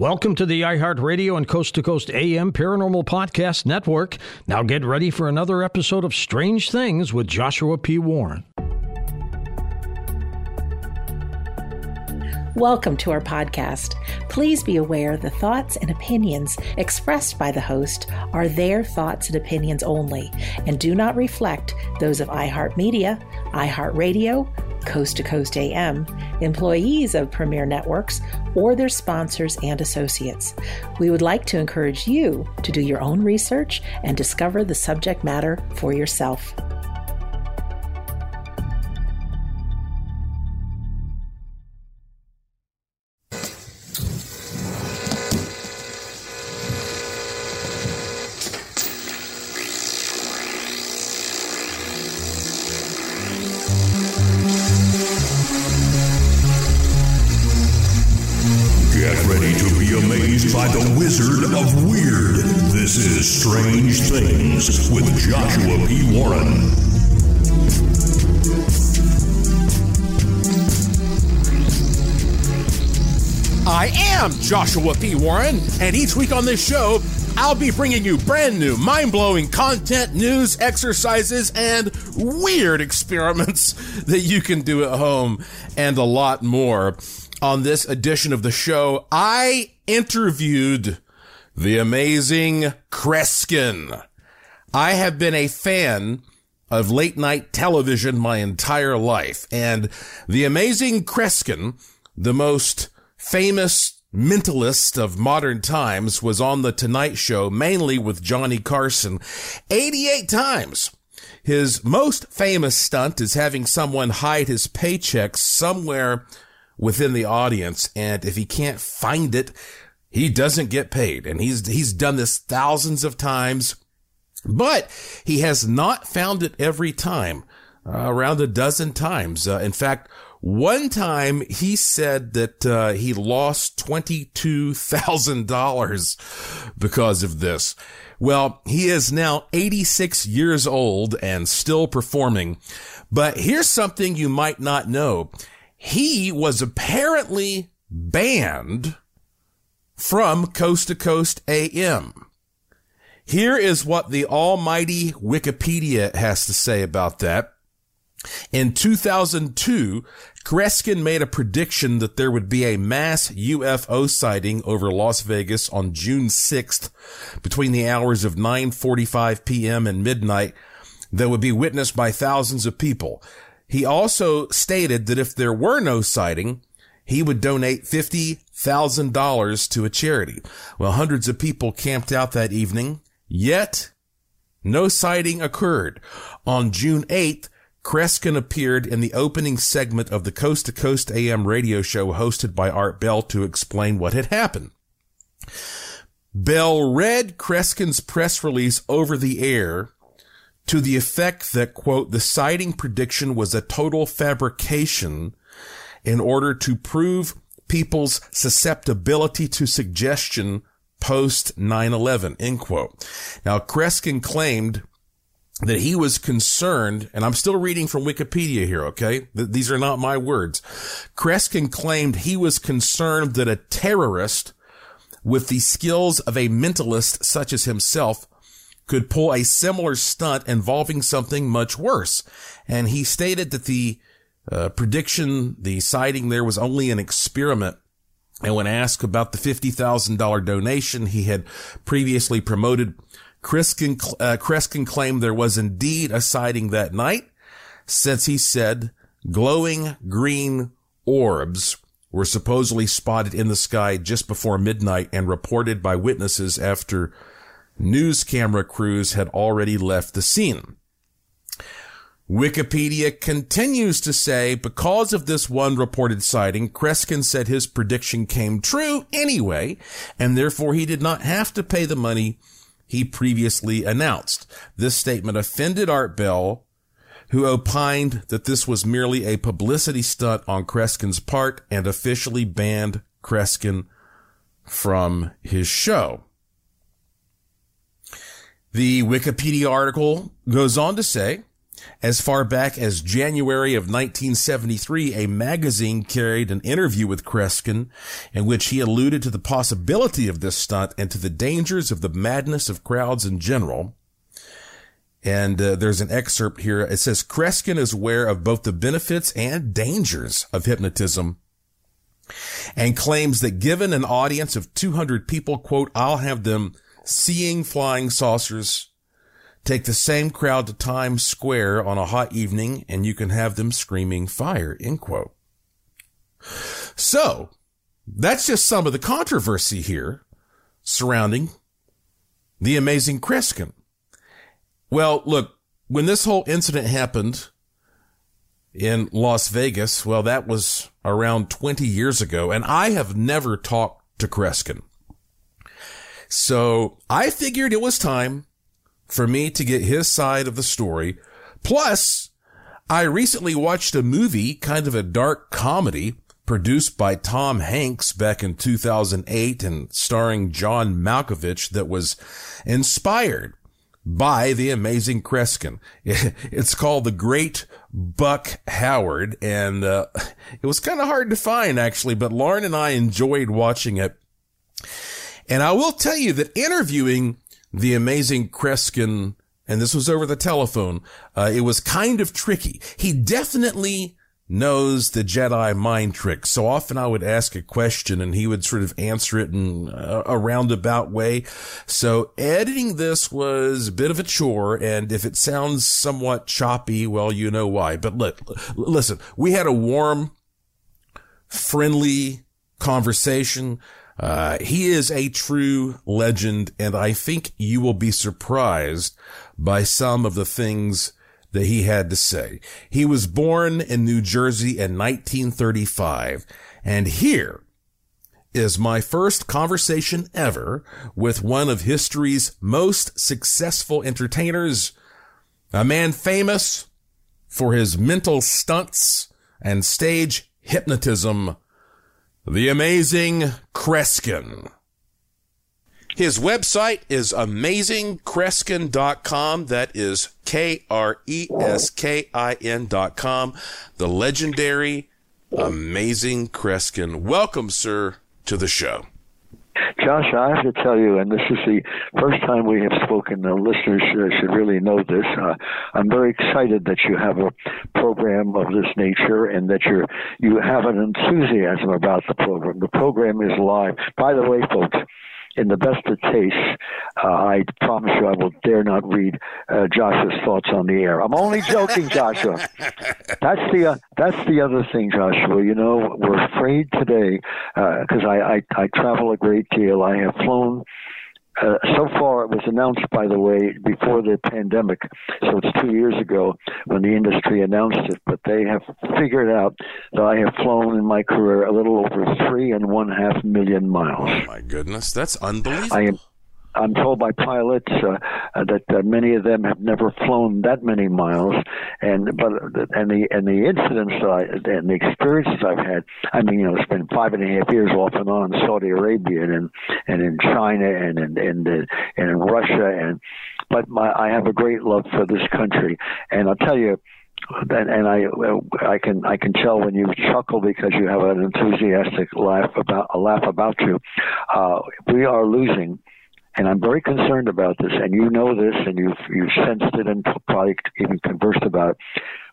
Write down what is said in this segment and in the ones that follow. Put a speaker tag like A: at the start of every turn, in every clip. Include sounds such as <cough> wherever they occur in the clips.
A: Welcome to the iHeartRadio and Coast to Coast AM Paranormal Podcast Network. Now get ready for another episode of Strange Things with Joshua P. Warren.
B: Welcome to our podcast. Please be aware the thoughts and opinions expressed by the host are their thoughts and opinions only and do not reflect those of iHeartMedia, iHeartRadio, Coast to Coast AM, employees of Premier Networks, or their sponsors and associates. We would like to encourage you to do your own research and discover the subject matter for yourself.
C: Joshua P. Warren,
D: and each week on this show, I'll be bringing you brand new, mind blowing content, news, exercises, and weird <laughs> experiments that you can do at home, and a lot more. On this edition of the show, I interviewed the amazing Kreskin. I have been a fan of late night television my entire life, and the amazing Kreskin, the most famous mentalist of modern times, was on the Tonight Show, mainly with Johnny Carson, 88 times. His most famous stunt is having someone hide his paychecks somewhere within the audience. And if he can't find it, he doesn't get paid. And he's, he's done this thousands of times, but he has not found it every time, uh, around a dozen times. Uh, in fact, one time he said that uh, he lost $22,000 because of this. Well, he is now 86 years old and still performing. But here's something you might not know. He was apparently banned from Coast to Coast AM. Here is what the almighty Wikipedia has to say about that. In 2002, Kreskin made a prediction that there would be a mass UFO sighting over Las Vegas on June 6th between the hours of 9:45 p.m. and midnight that would be witnessed by thousands of people. He also stated that if there were no sighting, he would donate $50,000 to a charity. Well, hundreds of people camped out that evening, yet no sighting occurred. On June 8th, Kreskin appeared in the opening segment of the Coast to Coast AM radio show hosted by Art Bell to explain what had happened. Bell read Kreskin's press release over the air to the effect that, quote, the sighting prediction was a total fabrication in order to prove people's susceptibility to suggestion post 9-11, end quote. Now, Kreskin claimed that he was concerned, and I'm still reading from Wikipedia here, okay? These are not my words. Kreskin claimed he was concerned that a terrorist with the skills of a mentalist such as himself could pull a similar stunt involving something much worse. And he stated that the uh, prediction, the sighting there was only an experiment. And when asked about the $50,000 donation he had previously promoted, Kreskin, uh, Kreskin claimed there was indeed a sighting that night since he said glowing green orbs were supposedly spotted in the sky just before midnight and reported by witnesses after news camera crews had already left the scene. Wikipedia continues to say because of this one reported sighting, Kreskin said his prediction came true anyway, and therefore he did not have to pay the money he previously announced. This statement offended Art Bell, who opined that this was merely a publicity stunt on Kreskin's part and officially banned Kreskin from his show. The Wikipedia article goes on to say, As far back as January of 1973, a magazine carried an interview with Kreskin in which he alluded to the possibility of this stunt and to the dangers of the madness of crowds in general. And uh, there's an excerpt here. It says Kreskin is aware of both the benefits and dangers of hypnotism and claims that given an audience of 200 people, quote, I'll have them seeing flying saucers, take the same crowd to Times Square on a hot evening and you can have them screaming fire, end quote. So that's just some of the controversy here surrounding the amazing Kreskin. Well, look, when this whole incident happened in Las Vegas, well, that was around 20 years ago, and I have never talked to Kreskin. So I figured it was time for me to get his side of the story. Plus, I recently watched a movie, kind of a dark comedy, produced by Tom Hanks back in 2008 and starring John Malkovich that was inspired by the amazing Kreskin. <laughs> It's called The Great Buck Howard, and uh, it was kind of hard to find actually, but Lauren and I enjoyed watching it. And I will tell you that interviewing the amazing Kreskin, and this was over the telephone, uh, it was kind of tricky. He definitely knows the Jedi mind trick. So often I would ask a question and he would sort of answer it in a, roundabout way. So editing this was a bit of a chore. And if it sounds somewhat choppy, well, you know why. But look, listen, we had a warm, friendly conversation. Uh, he is a true legend, and I think you will be surprised by some of the things that he had to say. He was born in New Jersey in 1935, and here is my first conversation ever with one of history's most successful entertainers, a man famous for his mental stunts and stage hypnotism, the amazing Kreskin. His website is amazingkreskin.com. That is K R E S K I N.com. The legendary, amazing Kreskin. Welcome, sir, to the show.
E: Josh, I have to tell you, and this is the first time we have spoken. The listeners should really know this. Uh, I'm very excited that you have a program of this nature and that you you have an enthusiasm about the program. The program is live. By the way, folks, in the best of taste, uh, I promise you I will dare not read uh, Joshua's thoughts on the air. I'm only joking, <laughs> Joshua. That's the uh, that's the other thing, Joshua. You know, we're afraid today because uh, I, I I travel a great deal. I have flown uh, so far, it was announced, by the way, before the pandemic. So it's two years ago when the industry announced it. But they have figured out that I have flown in my career a little over three and one half million miles.
D: Oh my goodness, that's unbelievable.
E: I am I'm told by pilots uh, uh, that uh, many of them have never flown that many miles, and but and the and the incidents that I, and the experiences I've had. I mean, you know, spent five and a half years off and on in Saudi Arabia and and in China and and and, and in Russia, and but my I have a great love for this country, and I'll tell you and, and I I can I can tell when you chuckle because you have an enthusiastic laugh about a laugh about you. Uh, we are losing and I'm very concerned about this, and you know this, and you've you've sensed it, and probably even conversed about it.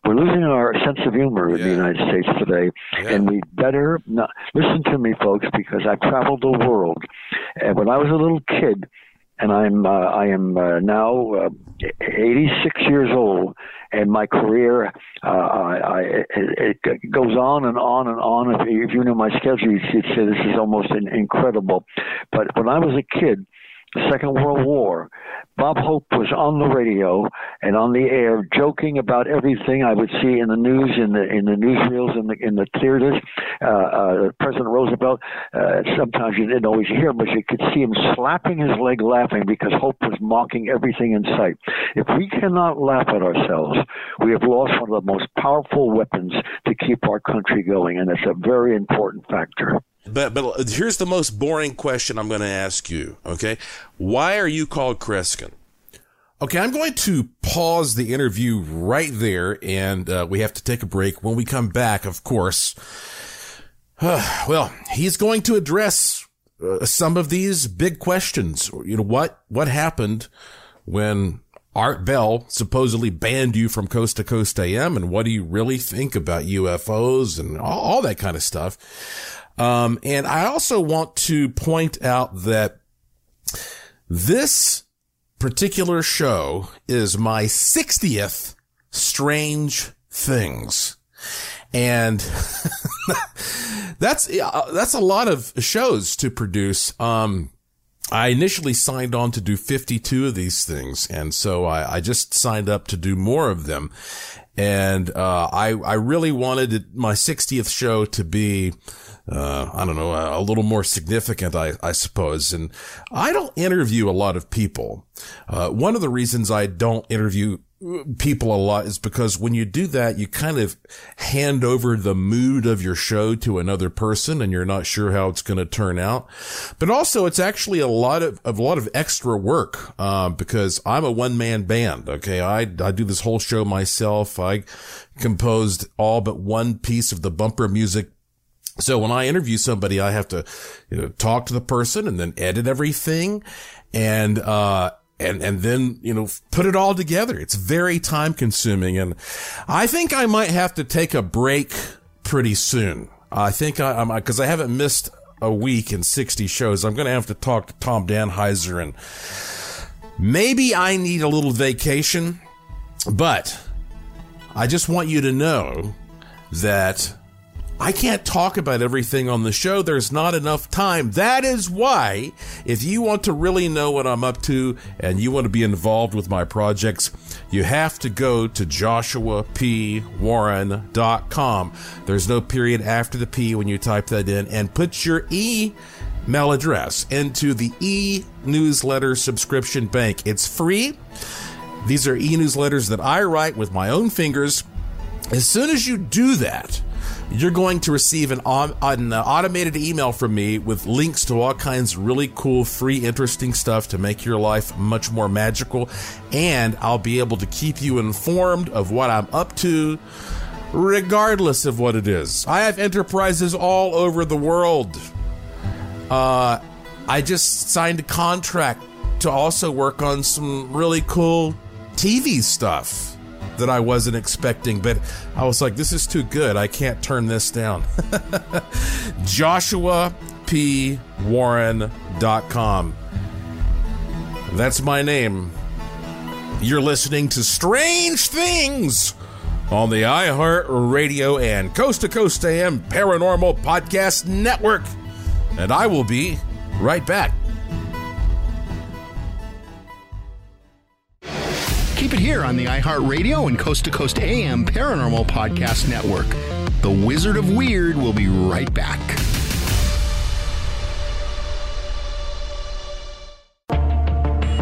E: We're losing our sense of humor in yeah. the United States today, yeah. and we better not listen to me, folks, because I've traveled the world, and when I was a little kid, and I'm uh, I am uh, now uh, 86 years old, and my career uh, I, I, it, it goes on and on and on. If, if you know my schedule, you'd say this is almost incredible. But when I was a kid Second World War. Bob Hope was on the radio and on the air, joking about everything I would see in the news, in the in the newsreels, in the in the theaters. Uh, uh, President Roosevelt. Uh, sometimes you didn't always hear but you could see him slapping his leg, laughing because Hope was mocking everything in sight. If we cannot laugh at ourselves, we have lost one of the most powerful weapons to keep our country going, and it's a very important factor.
D: But but here's the most boring question I'm going to ask you. Okay, why are you called Kreskin? Okay, I'm going to pause the interview right there, and uh, we have to take a break. When we come back, of course, uh, <sighs> well, he's going to address uh, some of these big questions. You know what what happened when Art Bell supposedly banned you from Coast to Coast AM, and what do you really think about UFOs and all, all that kind of stuff? Um, and I also want to point out that this particular show is my 60th Strange Things. And <laughs> that's, that's a lot of shows to produce. Um, I initially signed on to do 52 of these things. And so I, I just signed up to do more of them. And, uh, I, I really wanted my 60th show to be, uh, I don't know, a, little more significant, I, I, suppose. And I don't interview a lot of people. Uh, one of the reasons I don't interview people a lot is because when you do that, you kind of hand over the mood of your show to another person and you're not sure how it's going to turn out. But also it's actually a lot of, of a lot of extra work, uh, because I'm a one man band. Okay. I, I do this whole show myself. I composed all but one piece of the bumper music so when I interview somebody, I have to, you know, talk to the person and then edit everything and, uh, and, and then, you know, put it all together. It's very time consuming. And I think I might have to take a break pretty soon. I think I, am cause I haven't missed a week in 60 shows. I'm going to have to talk to Tom Danheiser and maybe I need a little vacation, but I just want you to know that I can't talk about everything on the show. There's not enough time. That is why, if you want to really know what I'm up to and you want to be involved with my projects, you have to go to joshuapwarren.com. There's no period after the P when you type that in and put your E mail address into the e newsletter subscription bank. It's free. These are e newsletters that I write with my own fingers. As soon as you do that, you're going to receive an, an uh, automated email from me with links to all kinds of really cool, free, interesting stuff to make your life much more magical. And I'll be able to keep you informed of what I'm up to, regardless of what it is. I have enterprises all over the world. Uh, I just signed a contract to also work on some really cool TV stuff that I wasn't expecting, but I was like, this is too good. I can't turn this down. <laughs> JoshuaPWarren.com. That's my name. You're listening to Strange Things on the iHeart Radio and Coast to Coast AM Paranormal Podcast Network. And I will be right back.
F: Keep it here on the iHeartRadio and Coast to Coast AM Paranormal Podcast Network. The Wizard of Weird will be right back.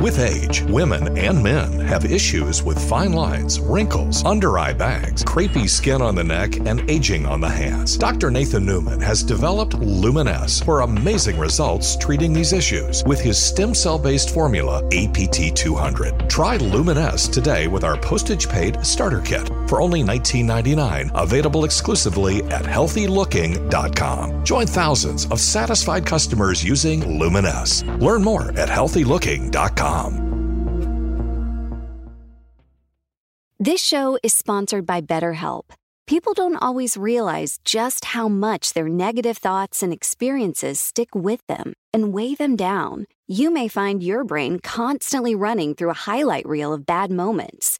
C: With age, women and men have issues with fine lines, wrinkles, under eye bags, crepey skin on the neck, and aging on the hands. Dr. Nathan Newman has developed Luminesce for amazing results treating these issues with his stem cell based formula, APT 200. Try Luminesce today with our postage paid starter kit for only $19.99, available exclusively at healthylooking.com. Join thousands of satisfied customers using Luminesce. Learn more at healthylooking.com.
G: This show is sponsored by BetterHelp. People don't always realize just how much their negative thoughts and experiences stick with them and weigh them down. You may find your brain constantly running through a highlight reel of bad moments.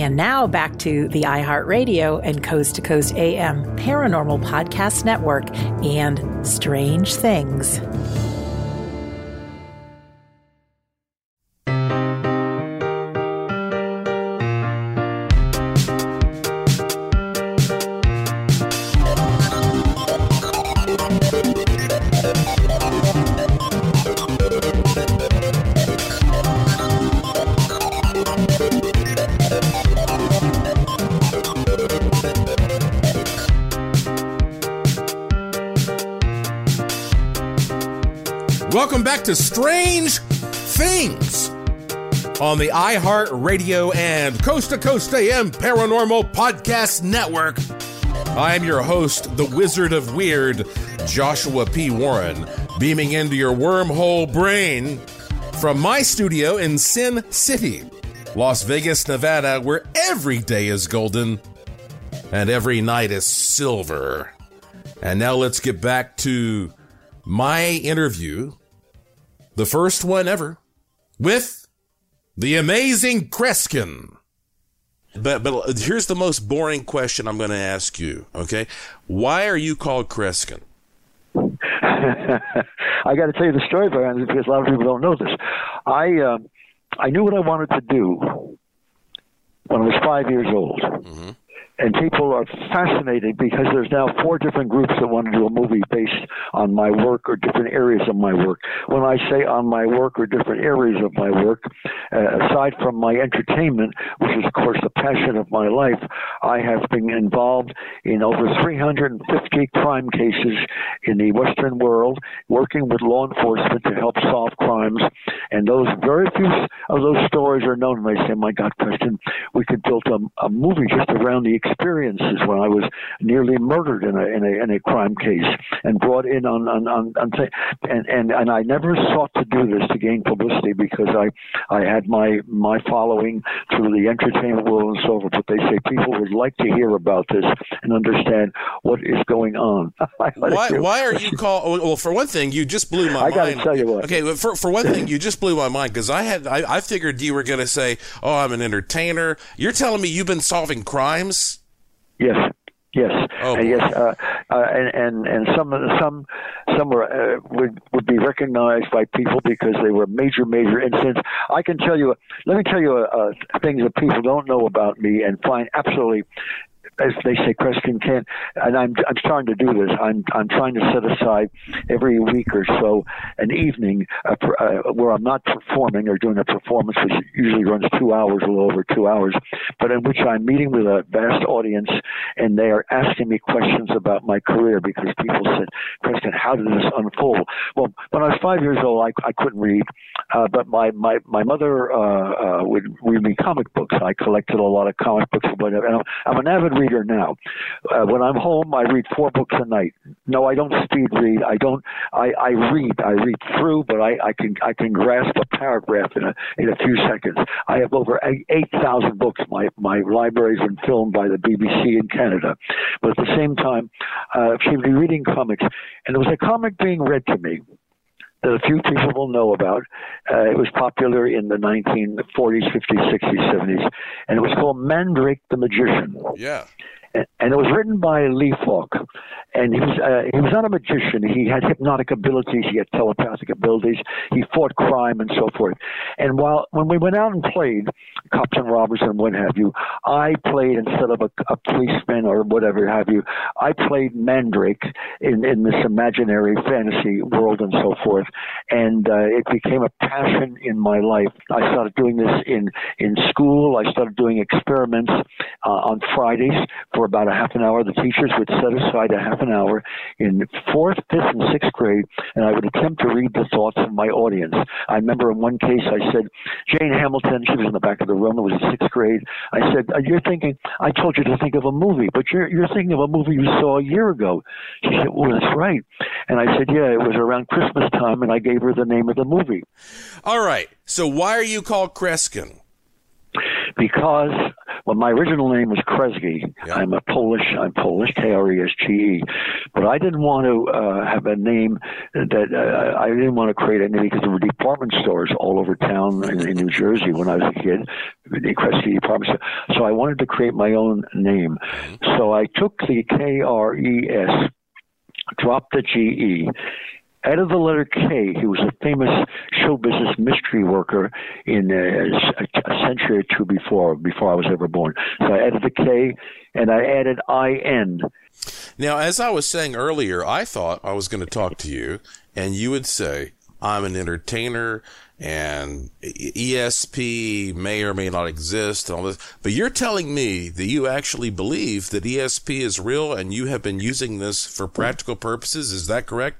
B: And now back to the iHeartRadio and Coast to Coast AM Paranormal Podcast Network and Strange Things.
D: Welcome back to Strange Things on the iHeart Radio and Coast to Coast AM Paranormal Podcast Network. I am your host, the Wizard of Weird, Joshua P. Warren, beaming into your wormhole brain from my studio in Sin City, Las Vegas, Nevada, where every day is golden and every night is silver. And now let's get back to my interview, the first one ever, with the amazing Kreskin.
H: But but here's the most boring question I'm going to ask you. Okay, why are you called Kreskin? <laughs>
E: I got to tell you the story behind it because a lot of people don't know this. I uh, I knew what I wanted to do when I was five years old.
H: Mm-hmm.
E: And people are fascinated because there's now four different groups that want to do a movie based on my work or different areas of my work. When I say on my work or different areas of my work, uh, aside from my entertainment, which is of course the passion of my life, I have been involved in over 350 crime cases in the Western world, working with law enforcement to help solve crimes. And those very few of those stories are known. And I say, my God, Kreskin, we could build a, a movie just around the experiences when I was nearly murdered in a in a, in a crime case and brought in on on, on, on th- and, and and I never sought to do this to gain publicity because I I had my my following through the entertainment world and so forth. But they say people would like to hear about this and understand what is going on. <laughs>
H: why why are <laughs> you called? Well, for one thing, you just blew my
E: I
H: mind.
E: I gotta tell you what.
H: Okay, for for one thing, you just blew my mind because I had I, I figured you were going to say, "Oh, I'm an entertainer." You're telling me you've been solving crimes?
E: Yes, yes,
H: Oh,
E: and yes, uh, uh, and and and some some some were uh, would would be recognized by people because they were major major incidents. I can tell you, let me tell you uh, things that people don't know about me and find absolutely as they say, Kreskin can't. And I'm I'm starting to do this. I'm I'm trying to set aside every week or so an evening uh, uh, where I'm not performing or doing a performance, which usually runs two hours, a little over two hours, but in which I'm meeting with a vast audience and they are asking me questions about my career because people said, Kreskin, how did this unfold? Well, when I was five years old, I, I couldn't read, uh, but my my my mother uh, uh, would read me comic books. I collected a lot of comic books. And I'm, I'm an avid reader now. Uh, when I'm home, I read four books a night. No, I don't speed read. I don't. I, I read. I read through, but I, I can I can grasp a paragraph in a in a few seconds. I have over eight thousand books. My my library's been filmed by the BBC in Canada, but at the same time, uh, she'd be reading comics, and there was a comic being read to me that a few people will know about. Uh, it was popular in the 1940s, 50s, 60s, 70s, and it was called Mandrake the Magician.
D: Yeah
E: and it was written by Lee Falk. And he was uh, he was not a magician. He had hypnotic abilities. He had telepathic abilities. He fought crime and so forth. And while when we went out and played cops and robbers and what have you, I played instead of a, a policeman or whatever have you. I played Mandrake in in this imaginary fantasy world and so forth. And uh, it became a passion in my life. I started doing this in in school. I started doing experiments uh, on Fridays for about a half an hour. The teachers would set aside a half an hour in fourth, fifth, and sixth grade, and I would attempt to read the thoughts of my audience. I remember in one case I said, Jane Hamilton, she was in the back of the room, it was sixth grade. I said, uh, You're thinking, I told you to think of a movie, but you're, you're thinking of a movie you saw a year ago. She said, Well, that's right. And I said, Yeah, it was around Christmas time, and I gave her the name of the movie.
D: All right. So why are you called Kreskin?
E: because well, my original name was Kresge. I'm a Polish. I'm Polish, K-R-E-S-G-E. But I didn't want to uh, have a name that uh, I didn't want to create a name because there were department stores all over town in, in New Jersey when I was a kid, the Kresge department store. So I wanted to create my own name. So I took the K-R-E-S, dropped the G-E, out of the letter K, he was a famous show business mystery worker in uh, a century or two before before I was ever born. So I added the K, and I added I N.
D: Now, as I was saying earlier, I thought I was going to talk to you, and you would say, "I'm an entertainer." And ESP may or may not exist and all this. But you're telling me that you actually believe that ESP is real and you have been using this for practical purposes. Is that correct?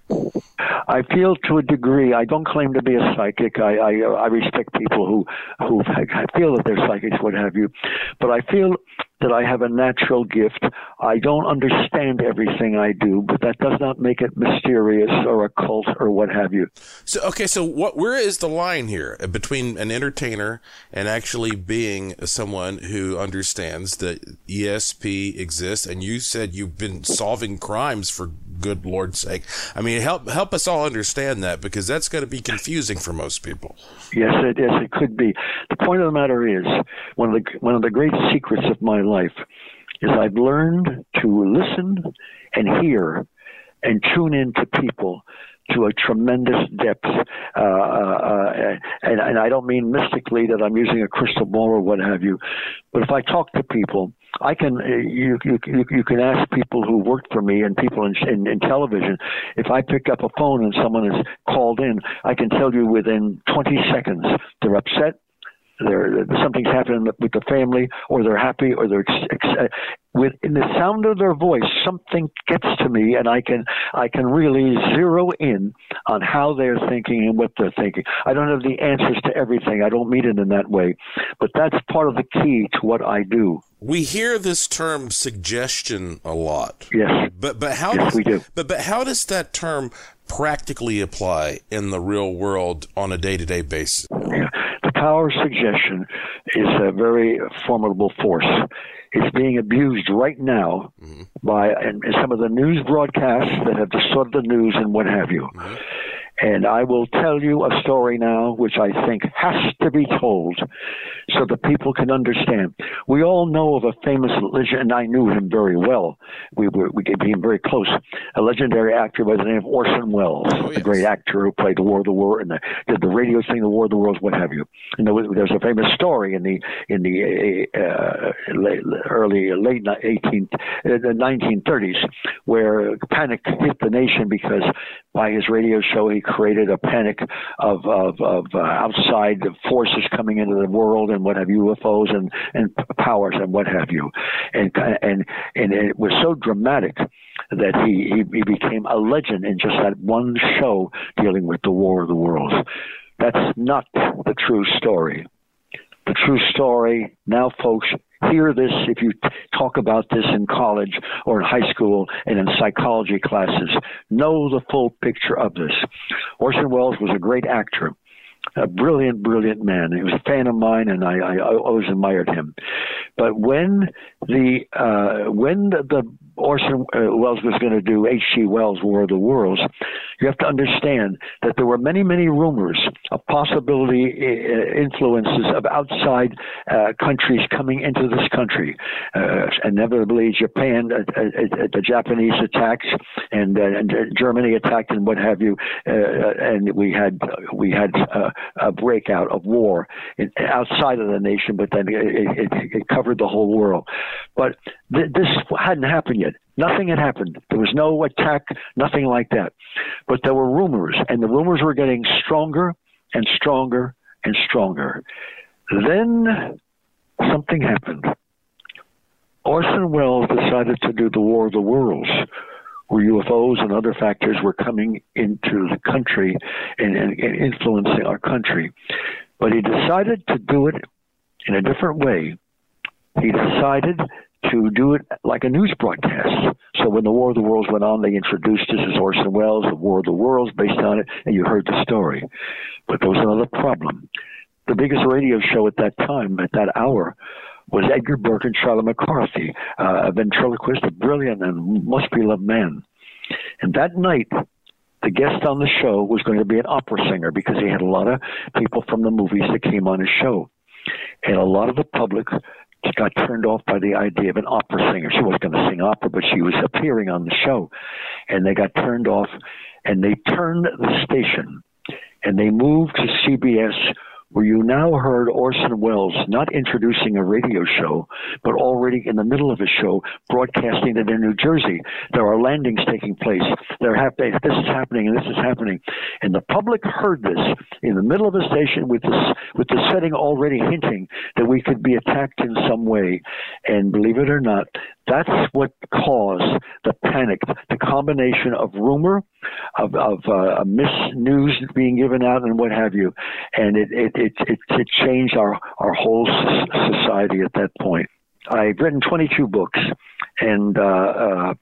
E: I feel to a degree. I don't claim to be a psychic. I I, I respect people who who <laughs> feel that they're psychics, what have you. But I feel that I have a natural gift. I don't understand everything I do, but that does not make it mysterious or occult or what have you.
D: So okay, so what where is the line here between an entertainer and actually being someone who understands that ESP exists and you said you've been solving crimes for good lord's sake. I mean, help help us all understand that because that's going to be confusing for most people.
E: Yes, it is. It could be. The point of the matter is one of the one of the great secrets of my life is I've learned to listen and hear and tune in to people to a tremendous depth. Uh, uh, and, and I don't mean mystically that I'm using a crystal ball or what have you, but if I talk to people, I can uh, you you you can ask people who worked for me and people in, in in television. If I pick up a phone and someone is called in, I can tell you within 20 seconds they're upset, they're, something's happening with the family, or they're happy, or they're ex- ex- uh, with in the sound of their voice, something gets to me, and I can I can really zero in on how they're thinking and what they're thinking. I don't have the answers to everything. I don't mean it in that way, but that's part of the key to what I do.
D: We hear this term suggestion a lot.
E: Yes,
D: but but how
E: yes,
D: does,
E: we do.
D: But but how does that term practically apply in the real world on a day to day basis?
E: Yeah power suggestion is a very formidable force. It's being abused right now mm-hmm. by and some of the news broadcasts that have distorted the news and what have you. Mm-hmm. And I will tell you a story now, which I think has to be told so that people can understand. We all know of a famous legend, and I knew him very well. We were, we became very close. A legendary actor by the name of Orson Welles,
H: Oh, yes.
E: a great actor who played the War of the World and the, did the radio thing, the War of the Worlds, what have you. And there was, there's a famous story in the in the uh, late, early late 18th, uh, the 1930s where panic hit the nation because by his radio show he created a panic of of, of uh, outside forces coming into the world and what have you, UFOs and and powers and what have you, and and and it was so dramatic that he, he he became a legend in just that one show dealing with the War of the Worlds. That's not the true story true story. Now, folks, hear this if you talk about this in college or in high school and in psychology classes. Know the full picture of this. Orson Welles was a great actor. A brilliant, brilliant man. He was a fan of mine, and I, I always admired him. But when the uh, when the, the Orson uh, Welles was going to do H.G. Wells' War of the Worlds, you have to understand that there were many, many rumors of possibility uh, influences of outside uh, countries coming into this country. Uh, inevitably, Japan, uh, uh, the Japanese attacks, and, and Germany attacked, and what have you. And we had we had a breakout of war in, outside of the nation, but then it, it, it covered the whole world. But th- this hadn't happened yet. Nothing had happened. There was no attack, nothing like that. But there were rumors, and the rumors were getting stronger and stronger and stronger. Then something happened. Orson Welles decided to do the War of the Worlds, where UFOs and other factors were coming into the country and, and, and influencing our country. But he decided to do it in a different way. He decided to do it like a news broadcast. So when the War of the Worlds went on, they introduced us as Orson Welles, the War of the Worlds, based on it, and you heard the story. But there was another problem. The biggest radio show at that time, at that hour, was Edgar Bergen and Charlie McCarthy, uh, a ventriloquist, a brilliant and must be loved man. And that night, the guest on the show was going to be an opera singer because he had a lot of people from the movies that came on his show. And a lot of the public got turned off by the idea of an opera singer. She wasn't going to sing opera, but she was appearing on the show. And they got turned off, and they turned the station, and they moved to CBS, where you now heard Orson Welles not introducing a radio show, but already in the middle of a show broadcasting it in New Jersey. There are landings taking place. There have this is happening and this is happening, and the public heard this in the middle of a station with this with the setting already hinting that we could be attacked in some way. And believe it or not, that's what caused the panic. The combination of rumor, of, of uh, misnews being given out, and what have you, and it it it, it, it changed our our whole society at that point. I've written 22 books and uh, uh,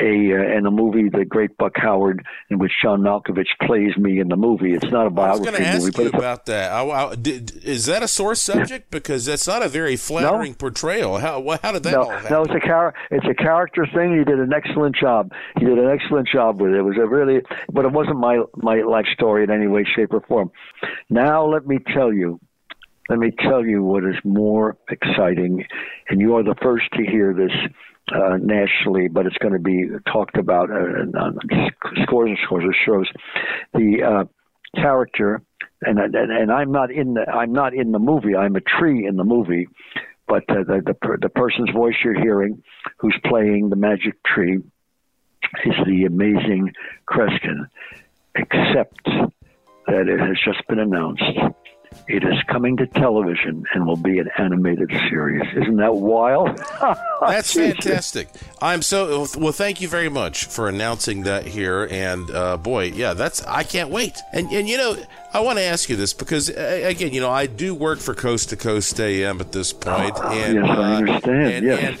E: a uh, and a movie, The Great Buck Howard, in which John Malkovich plays me in the movie. It's not a
H: I was going to ask
E: movie,
H: you about that. I, I, did, is that a source subject? Because that's not a very flattering portrayal. How how did that all
E: no,
H: happen?
E: no, it's a char- it's a character thing. He did an excellent job. He did an excellent job with it. It was a really, but it wasn't my my life story in any way, shape, or form. Now let me tell you, let me tell you what is more exciting, and you are the first to hear this uh, nationally, but it's going to be talked about uh, on scores and scores of shows. The uh, character, and, and and I'm not in the I'm not in the movie. I'm a tree in the movie, but uh, the the, the person's voice you're hearing, who's playing the magic tree, is the amazing Kreskin, except that it has just been announced. It is coming to television and will be an animated series. Isn't that wild? <laughs>
H: That's fantastic. I'm so well. Thank you very much for announcing that here. And uh, boy, yeah, that's I can't wait. And and you know, I want to ask you this because uh, again, you know, I do work for Coast to Coast AM at this point, and
E: yes, I
H: uh,
E: understand.
H: and,
E: yes.
H: and,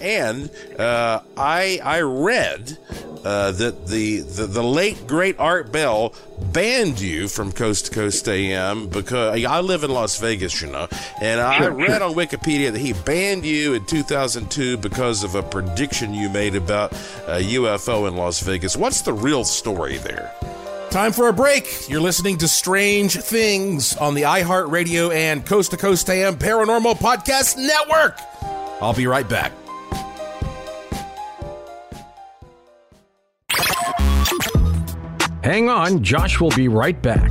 H: and uh, I I read uh, that the, the the late great Art Bell banned you from Coast to Coast AM because I live in Las Vegas, you know, and I read on Wikipedia that he banned you in 2002 because of a prediction you made about a UFO in Las Vegas. What's the real story there?
D: Time for a break. You're listening to Strange Things on the iHeartRadio and Coast to Coast AM Paranormal Podcast Network. I'll be right back.
A: Hang on, Josh will be right back.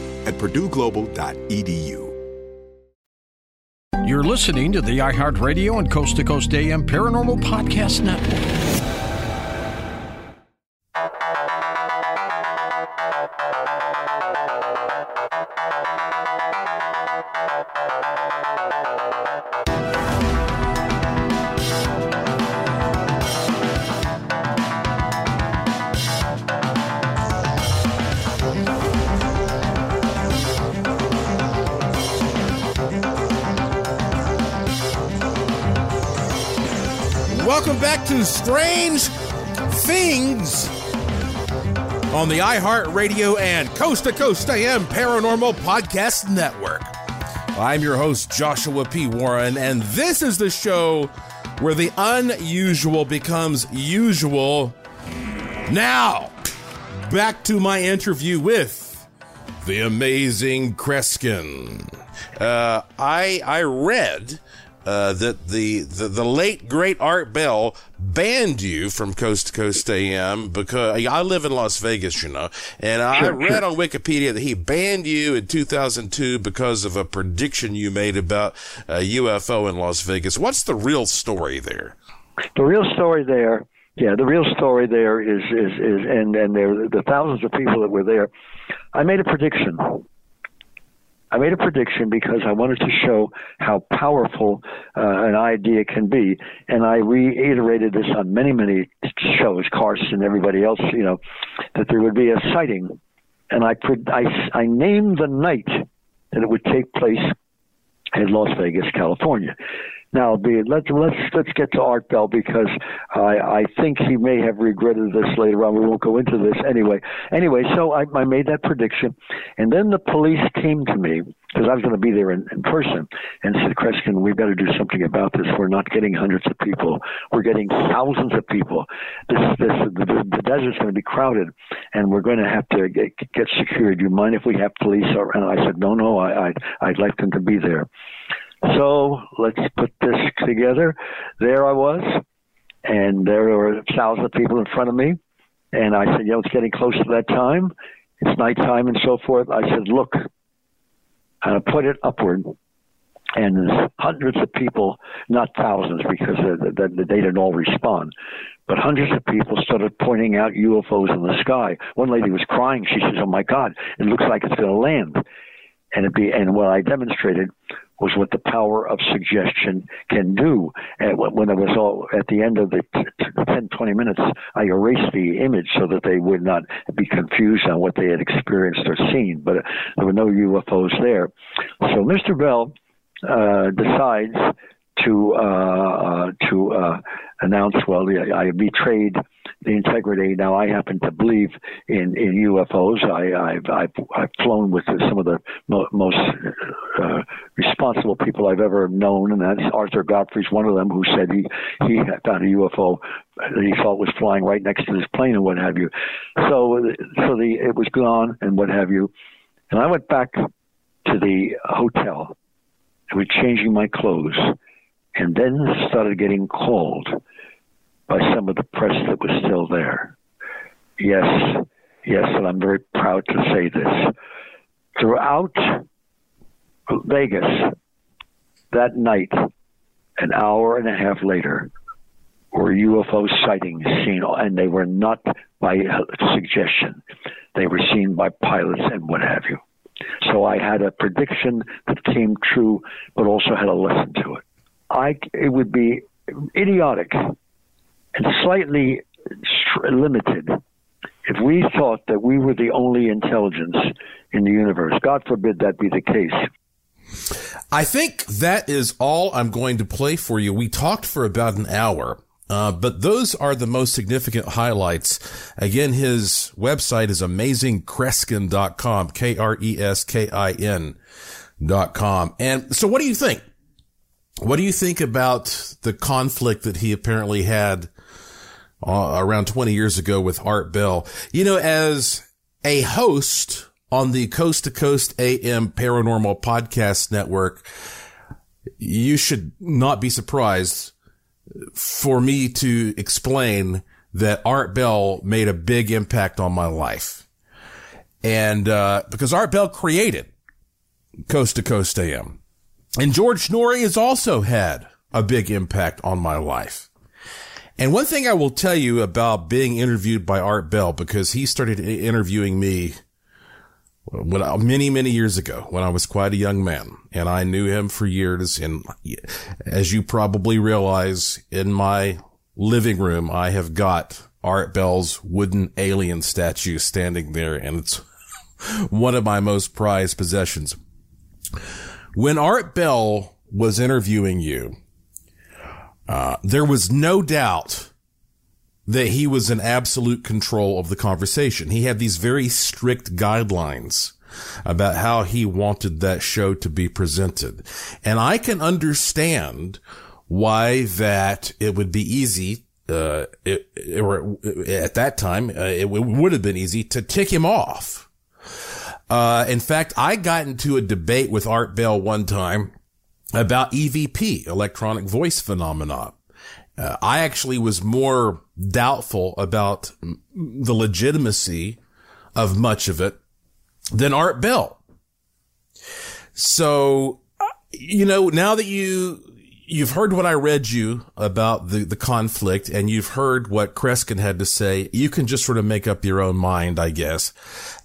I: at purdueglobal.edu.
A: You're listening to the iHeartRadio and Coast to Coast AM Paranormal Podcast Network.
D: Back to Strange Things on the iHeartRadio and Coast to Coast AM Paranormal Podcast Network. I'm your host, Joshua P. Warren, and this is the show where the unusual becomes usual. Now, back to my interview with the amazing Kreskin.
H: Uh, I I read uh, that the, the the late great Art Bell banned you from Coast to Coast AM because I live in Las Vegas, you know, and I
E: Sure,
H: read
E: sure.
H: on Wikipedia that he banned you in 2002 because of a prediction you made about a UFO in Las Vegas. What's the real story there?
E: The real story there, yeah, the real story there is is is and and there the thousands of people that were there. I made a prediction. I made a prediction because I wanted to show how powerful uh, an idea can be, and I reiterated this on many, many shows, Carson, and everybody else, you know, that there would be a sighting and I, I, I named the night that it would take place in Las Vegas, California. Now, be let's let's let's get to Art Bell because I I think he may have regretted this later on. We won't go into this anyway. Anyway, so I, I made that prediction, and then the police came to me because I was going to be there in, in person and said, Kreskin, we better do something about this. We're not getting hundreds of people. We're getting thousands of people. This, this, the, the desert's going to be crowded and we're going to have to get, get secured. Do you mind if we have police? And I said, no, no, I, I'd, I'd like them to be there. So let's put this together. There I was, and there were thousands of people in front of me. And I said, you know, it's getting close to that time. It's nighttime and so forth. I said, look, and I put it upward. And there's hundreds of people, not thousands because the, the, they didn't all respond, but hundreds of people started pointing out UFOs in the sky. One lady was crying. She says, "Oh my God, it looks like it's going to land." And it be and what I demonstrated was what the power of suggestion can do. And when it was all at the end of the 10, 20 minutes, I erased the image so that they would not be confused on what they had experienced or seen. But there were no UFOs there. So Mr. Bell uh, decides to uh, uh, to uh, announce, well, I betrayed the integrity. Now, I happen to believe in, in UFOs. I, have I've, I've flown with some of the mo- most uh, responsible people I've ever known, and that's Arthur Godfrey's one of them, who said he he found a UFO that he thought was flying right next to his plane and what have you. So so the it was gone and what have you, and I went back to the hotel. I was changing my clothes, and then started getting called by some of the press that was still there. Yes, yes, and I'm very proud to say this. Throughout Vegas, that night, an hour and a half later, were UFO sightings seen, and they were not by uh, suggestion. They were seen by pilots and what have you. So I had a prediction that came true, but also had a lesson to it. I it would be idiotic and slightly limited if we thought that we were the only intelligence in the universe. God forbid that be the case.
D: I think that is all I'm going to play for you. We talked for about an hour. Uh, but those are the most significant highlights. Again, his website is amazingkreskin.com, K-R-E-S-K-I-N dot com. And so what do you think? What do you think about the conflict that he apparently had uh, around 20 years ago with Art Bell. You know, as a host on the Coast to Coast AM Paranormal Podcast Network, you should not be surprised for me to explain that Art Bell made a big impact on my life. And, uh, because Art Bell created Coast to Coast AM. And George Noory has also had a big impact on my life. And one thing I will tell you about being interviewed by Art Bell, because he started interviewing me when many, many years ago when I was quite a young man and I knew him for years. And as you probably realize in my living room, I have got Art Bell's wooden alien statue standing there and it's <laughs> one of my most prized possessions. When Art Bell was interviewing you, uh, there was no doubt that he was in absolute control of the conversation. He had these very strict guidelines about how he wanted that show to be presented. And I can understand why that it would be easy uh, it, or at that time, uh, it, would have been easy to tick him off. Uh, in fact, I got into a debate with Art Bell one time about EVP, electronic voice phenomena. Uh, I actually was more doubtful about the legitimacy of much of it than Art Bell. So, you know, now that you, you've heard what I read you about the, the conflict and you've heard what Kreskin had to say, you can just sort of make up your own mind, I guess,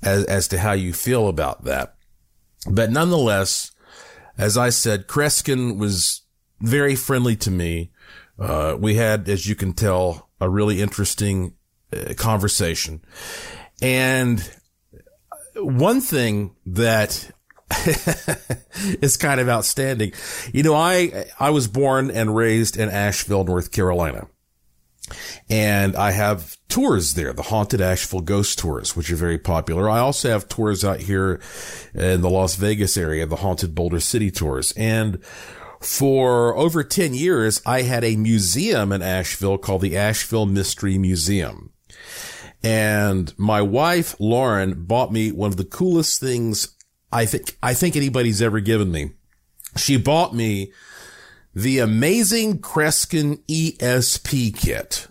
D: as, as to how you feel about that. But nonetheless, as I said, Kreskin was very friendly to me. Uh, we had, as you can tell, a really interesting uh, conversation. And one thing that <laughs> is kind of outstanding. You know, I, I was born and raised in Asheville, North Carolina. And I have tours there, the haunted Asheville ghost tours, which are very popular. I also have tours out here in the Las Vegas area, the haunted Boulder City tours. And for over 10 years, I had a museum in Asheville called the Asheville Mystery Museum. And my wife, Lauren, bought me one of the coolest things I think, I think anybody's ever given me. She bought me the amazing Kreskin ESP kit,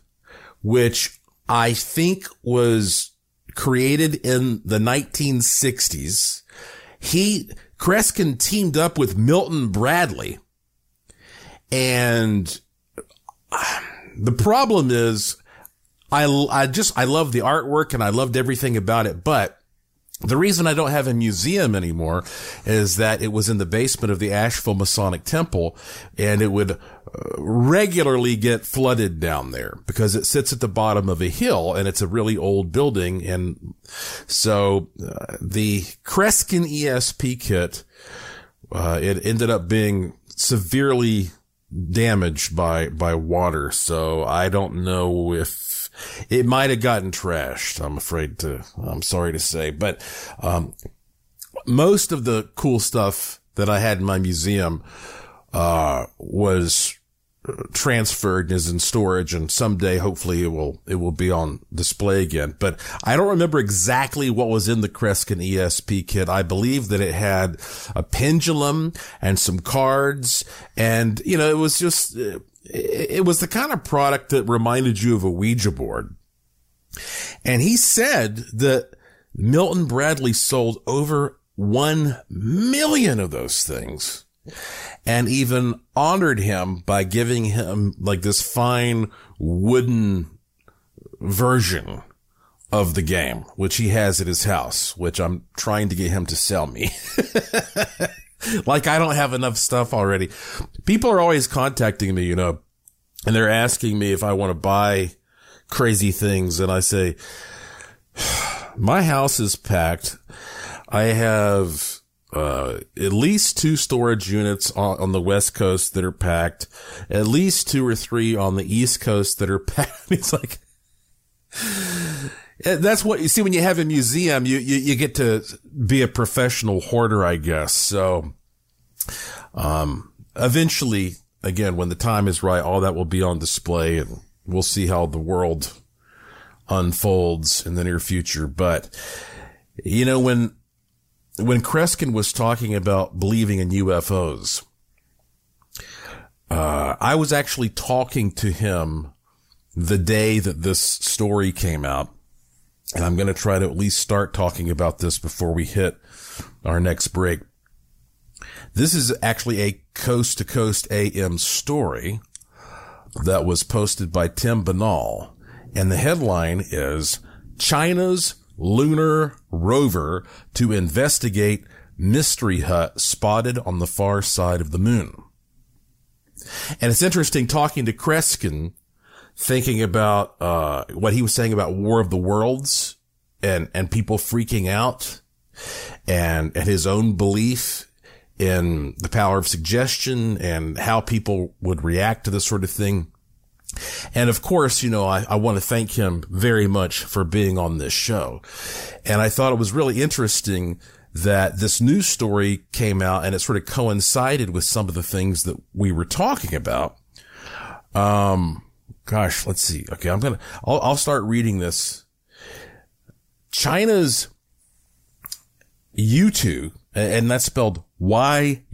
D: which I think was created in the 1960s. He, Kreskin teamed up with Milton Bradley. And um, the problem is I, I just, I love the artwork and I loved everything about it, but the reason I don't have a museum anymore is that it was in the basement of the Asheville Masonic Temple and it would uh, regularly get flooded down there because it sits at the bottom of a hill and it's a really old building. And so uh, the Kreskin ESP kit, uh, it ended up being severely damaged by, by water. So I don't know if it might have gotten trashed. I'm afraid to, I'm sorry to say, but, um, most of the cool stuff that I had in my museum, uh, was transferred and is in storage and someday hopefully it will it will be on display again but i don't remember exactly what was in the kreskin esp kit i believe that it had a pendulum and some cards and you know it was just it was the kind of product that reminded you of a Ouija board. And he said that Milton Bradley sold over 1 million of those things and even honored him by giving him like this fine wooden version of the game, which he has at his house, which I'm trying to get him to sell me. <laughs> <laughs> like I don't have enough stuff already. People are always contacting me, you know, and they're asking me if I want to buy crazy things. And I say, <sighs> my house is packed. I have, uh, at least two storage units on, on, the West Coast that are packed, at least two or three on the East Coast that are <laughs> packed. It's like, that's what you see when you have a museum, you, you, you get to be a professional hoarder, I guess. So, um, eventually, again, when the time is right, all that will be on display and we'll see how the world unfolds in the near future. But, you know, when, when Kreskin was talking about believing in UFOs, uh, I was actually talking to him the day that this story came out. And I'm going to try to at least start talking about this before we hit our next break. This is actually a coast to coast AM story that was posted by Tim Binnall. And the headline is China's lunar rover to investigate mystery hut spotted on the far side of the moon. And it's interesting talking to Kreskin thinking about uh, what he was saying about War of the Worlds and and people freaking out and and his own belief in the power of suggestion and how people would react to this sort of thing. And of course, you know, I, I want to thank him very much for being on this show. And I thought it was really interesting that this news story came out and it sort of coincided with some of the things that we were talking about. Um, gosh, let's see. Okay. I'm going to, I'll start reading this. China's Yutu, and that's spelled Y-U-T-U.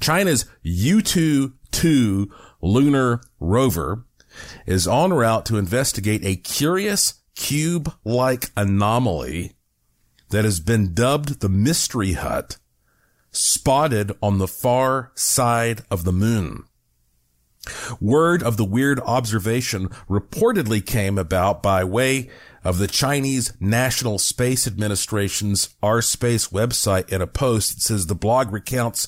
D: China's Yutu-2 lunar rover is en route to investigate a curious cube-like anomaly that has been dubbed the Mystery Hut, spotted on the far side of the moon. Word of the weird observation reportedly came about by way of the Chinese National Space Administration's Our Space website in a post that says the blog recounts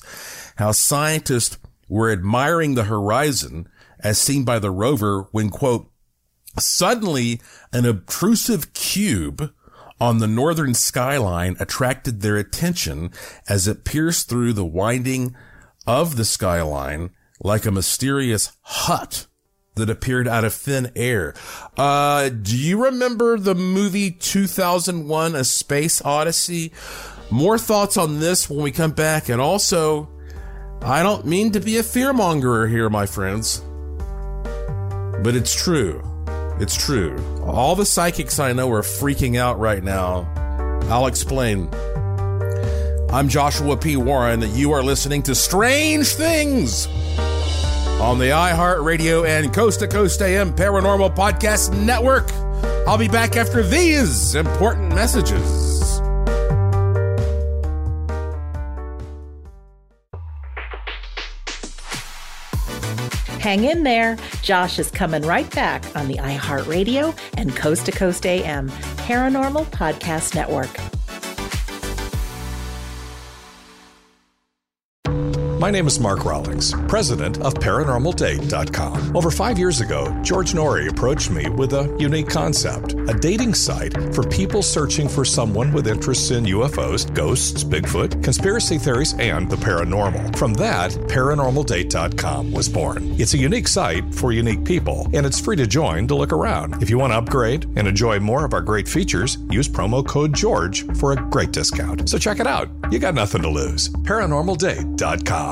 D: how scientists were admiring the horizon as seen by the rover when quote, suddenly an obtrusive cube on the northern skyline attracted their attention as it pierced through the winding of the skyline like a mysterious hut that appeared out of thin air. Uh, do you remember the movie 2001 A Space Odyssey? More thoughts on this when we come back. And also, I don't mean to be a fearmonger here, my friends, but it's true. It's true. All the psychics I know are freaking out right now. I'll explain. I'm Joshua P. Warren. You are listening to Strange Things on the iHeartRadio and Coast to Coast AM Paranormal Podcast Network. I'll be back after these important messages.
B: Hang in there. Josh is coming right back on the iHeartRadio and Coast to Coast AM Paranormal Podcast Network.
C: My name is Mark Rawlings, president of ParanormalDate.com. Over five years ago, George Noory approached me with a unique concept a dating site for people searching for someone with interests in UFOs, ghosts, Bigfoot, conspiracy theories, and the paranormal. From that, ParanormalDate.com was born. It's a unique site for unique people, and it's free to join to look around. If you want to upgrade and enjoy more of our great features, use promo code GEORGE for a great discount. So check it out. You got nothing to lose. ParanormalDate.com.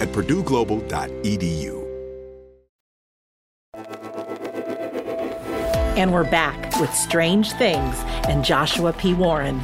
I: at purdueglobal.edu.
B: And we're back with Strange Things and Joshua P. Warren.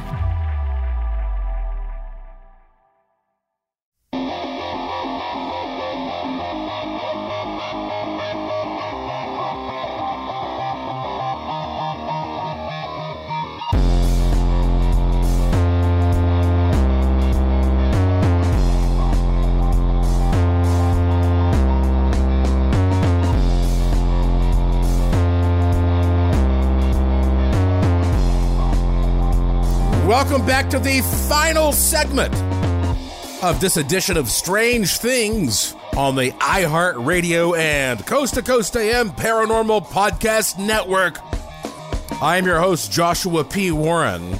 D: Back to the final segment of this edition of Strange Things on the iHeartRadio and Coast to Coast AM Paranormal Podcast Network. I am your host, Joshua P. Warren.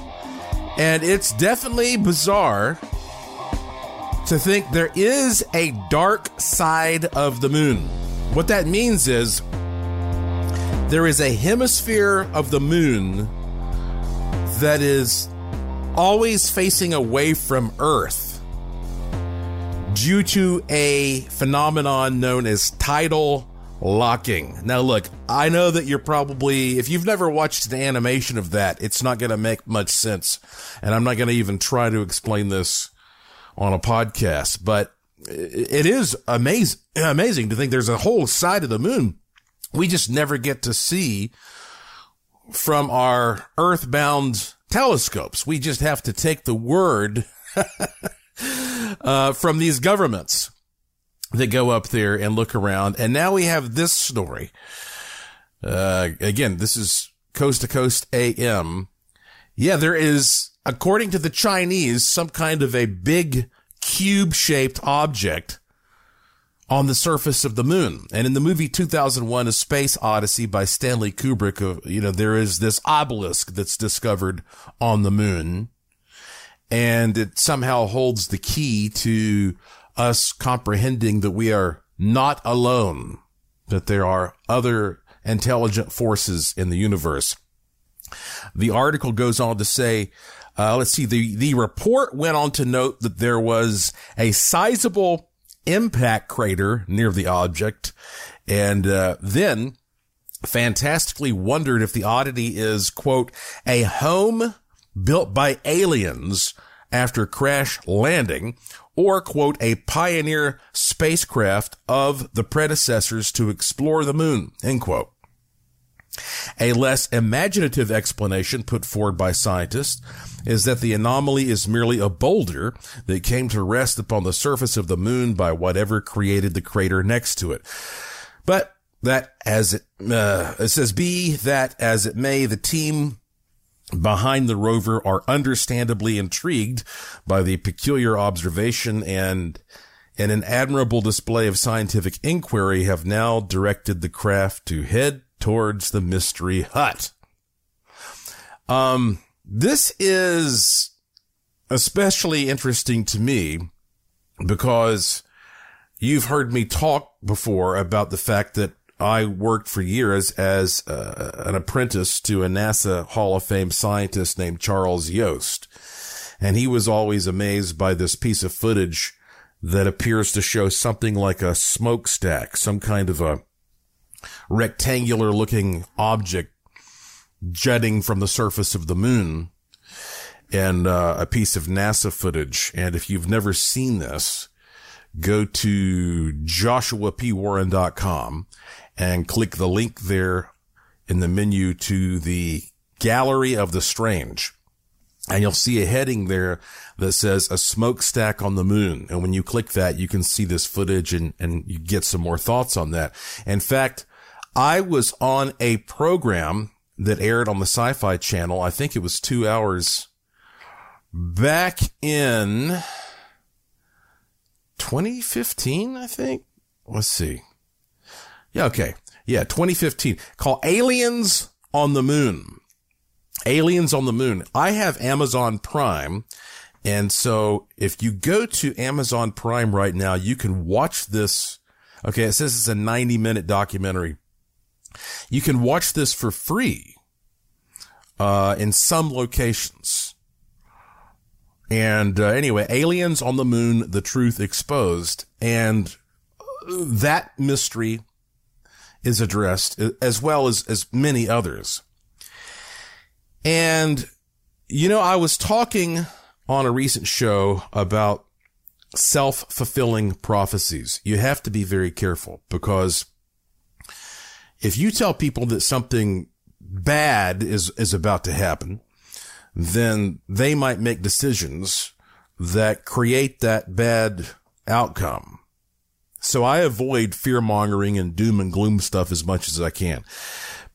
D: And it's definitely bizarre to think there is a dark side of the moon. What that means is there is a hemisphere of the moon that is always facing away from Earth due to a phenomenon known as tidal locking. Now, look, I know that you're probably, if you've never watched an animation of that, it's not going to make much sense. And I'm not going to even try to explain this on a podcast, but it is amazing, amazing to think there's a whole side of the moon we just never get to see from our earthbound telescopes. We just have to take the word <laughs> uh, from these governments that go up there and look around. And now we have this story. Uh, again, this is coast to coast AM. Yeah, there is, according to the Chinese, some kind of a big cube shaped object on the surface of the moon. And in the movie 2001, A Space Odyssey by Stanley Kubrick, uh, you know, there is this obelisk that's discovered on the moon and it somehow holds the key to us comprehending that we are not alone, that there are other intelligent forces in the universe. The article goes on to say, uh, let's see, the, the report went on to note that there was a sizable impact crater near the object. And uh, then fantastically wondered if the oddity is, quote, a home built by aliens after crash landing or, quote, a pioneer spacecraft of the predecessors to explore the moon, end quote. A less imaginative explanation put forward by scientists is that the anomaly is merely a boulder that came to rest upon the surface of the moon by whatever created the crater next to it. But that as it, uh, it says be that as it may, the team behind the rover are understandably intrigued by the peculiar observation and in an admirable display of scientific inquiry have now directed the craft to head towards the mystery hut. Um, this is especially interesting to me because you've heard me talk before about the fact that I worked for years as uh, an apprentice to a NASA Hall of Fame scientist named Charles Yost. And he was always amazed by this piece of footage that appears to show something like a smokestack, some kind of a rectangular looking object jutting from the surface of the moon and uh, a piece of NASA footage. And if you've never seen this, go to joshuapwarren.com and click the link there in the menu to the Gallery of the Strange. And you'll see a heading there that says a smokestack on the moon. And when you click that, you can see this footage and, and you get some more thoughts on that. In fact, I was on a program that aired on the sci-fi channel. I think it was two hours back in 2015, I think. Let's see. Yeah, okay. Yeah, 2015. Call Aliens on the Moon. Aliens on the Moon. I have Amazon Prime. And so if you go to Amazon Prime right now, you can watch this. Okay. It says it's a 90 minute documentary. You can watch this for free, uh, in some locations. And uh, anyway, aliens on the moon, the truth exposed. And that mystery is addressed as well as, as many others. And, you know, I was talking on a recent show about self-fulfilling prophecies. You have to be very careful because if you tell people that something bad is, is about to happen, then they might make decisions that create that bad outcome. So I avoid fear mongering and doom and gloom stuff as much as I can.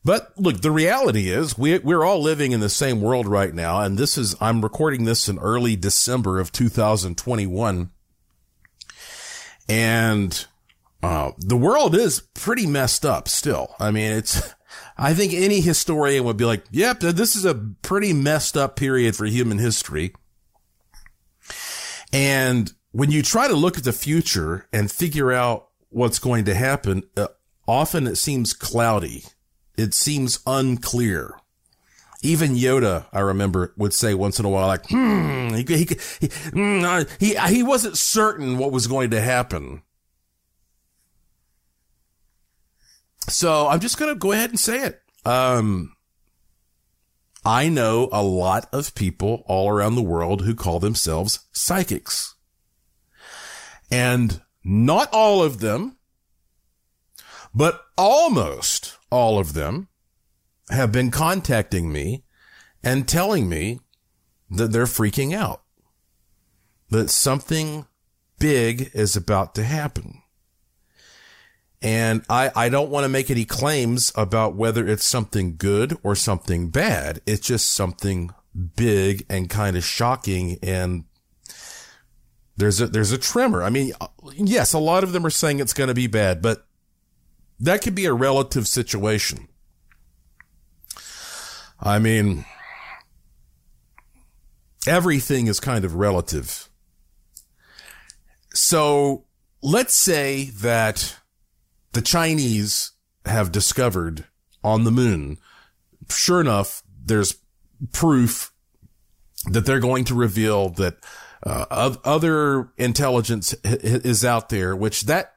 D: But look, the reality is we, we're all living in the same world right now. And this is, I'm recording this in early December of 2021. And, uh, the world is pretty messed up still. I mean, it's, <laughs> I think any historian would be like, yep, this is a pretty messed up period for human history. And when you try to look at the future and figure out what's going to happen, uh, often it seems cloudy. It seems unclear. Even Yoda, I remember, would say once in a while, like, hmm, he, he, he, hmm, uh, he, he wasn't certain what was going to happen. So I'm just going to go ahead and say it. Um, I know a lot of people all around the world who call themselves psychics. And not all of them, but almost all of them have been contacting me and telling me that they're freaking out, that something big is about to happen. And I, I don't want to make any claims about whether it's something good or something bad. It's just something big and kind of shocking. And there's a, there's a tremor. I mean, yes, a lot of them are saying it's going to be bad, but that could be a relative situation. I mean, everything is kind of relative. So let's say that the Chinese have discovered on the moon. Sure enough, there's proof that they're going to reveal that uh, other intelligence is out there, which that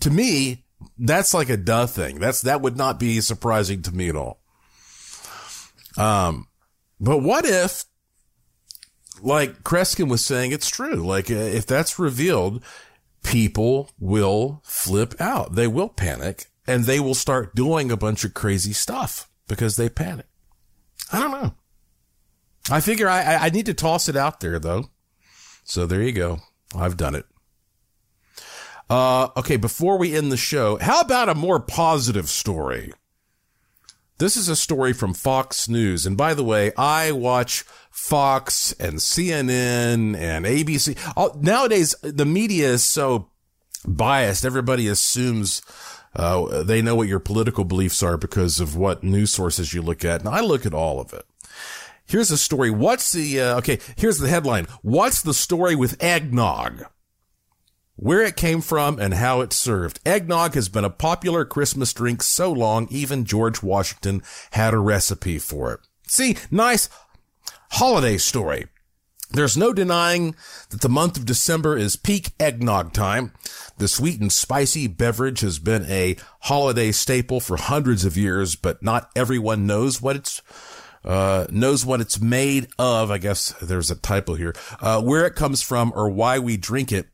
D: to me, that's like a duh thing. That's, that would not be surprising to me at all. Um, but what if, like Kreskin was saying, it's true. Like uh, if that's revealed, people will flip out. They will panic and they will start doing a bunch of crazy stuff because they panic. I don't know. I figure I, I need to toss it out there though. So there you go. I've done it. Uh, okay. Before we end the show, how about a more positive story? This is a story from Fox News. And by the way, I watch Fox and CNN and ABC. All, nowadays, the media is so biased. Everybody assumes uh, they know what your political beliefs are because of what news sources you look at. And I look at all of it. Here's a story. What's the, uh, okay, here's the headline. What's the story with eggnog? Where it came from, and how it's served. Eggnog has been a popular Christmas drink so long, even George Washington had a recipe for it. See, nice holiday story. There's no denying that the month of December is peak eggnog time. The sweet and spicy beverage has been a holiday staple for hundreds of years, but not everyone knows what it's uh, knows what it's made of. I guess there's a typo here. Uh, where it comes from or why we drink it.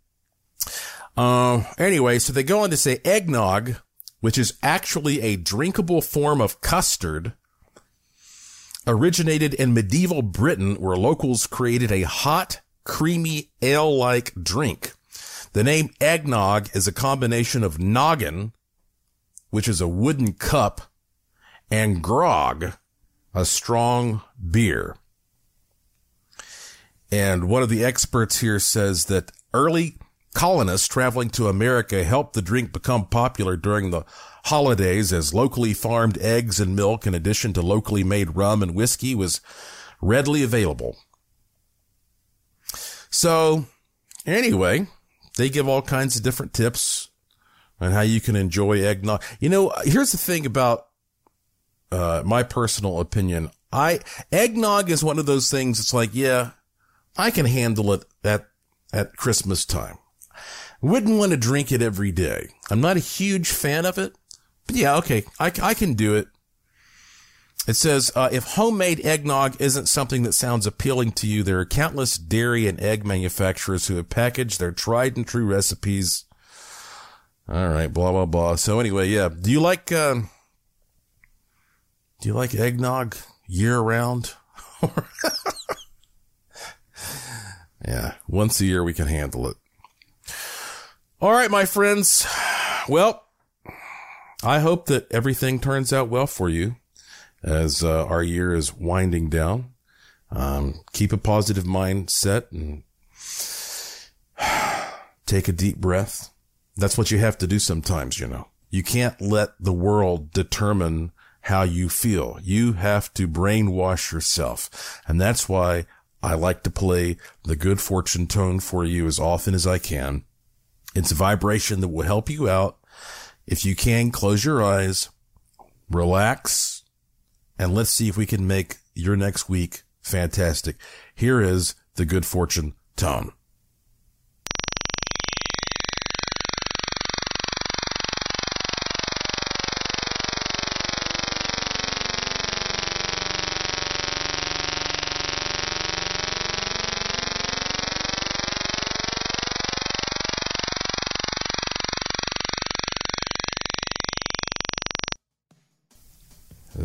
D: Uh, anyway, so they go on to say eggnog, which is actually a drinkable form of custard, originated in medieval Britain where locals created a hot, creamy ale-like drink. The name eggnog is a combination of noggin, which is a wooden cup, and grog, a strong beer. And one of the experts here says that early Colonists traveling to America helped the drink become popular during the holidays as locally farmed eggs and milk in addition to locally made rum and whiskey was readily available. So anyway, they give all kinds of different tips on how you can enjoy eggnog. You know, here's the thing about uh, my personal opinion. I eggnog is one of those things. It's like, yeah, I can handle it at at Christmas time. Wouldn't want to drink it every day. I'm not a huge fan of it, but yeah, okay, I, I can do it. It says, uh, if homemade eggnog isn't something that sounds appealing to you, there are countless dairy and egg manufacturers who have packaged their tried and true recipes. All right, blah, blah, blah. So anyway, yeah. Do you like, uh, do you like eggnog year round? <laughs> yeah. Once a year we can handle it. All right, my friends. Well, I hope that everything turns out well for you as uh, our year is winding down. Um, keep a positive mindset and <sighs> take a deep breath. That's what you have to do sometimes, you know. You can't let the world determine how you feel. You have to brainwash yourself. And that's why I like to play the good fortune tone for you as often as I can. It's a vibration that will help you out. If you can, close your eyes, relax, and let's see if we can make your next week fantastic. Here is the good fortune tone.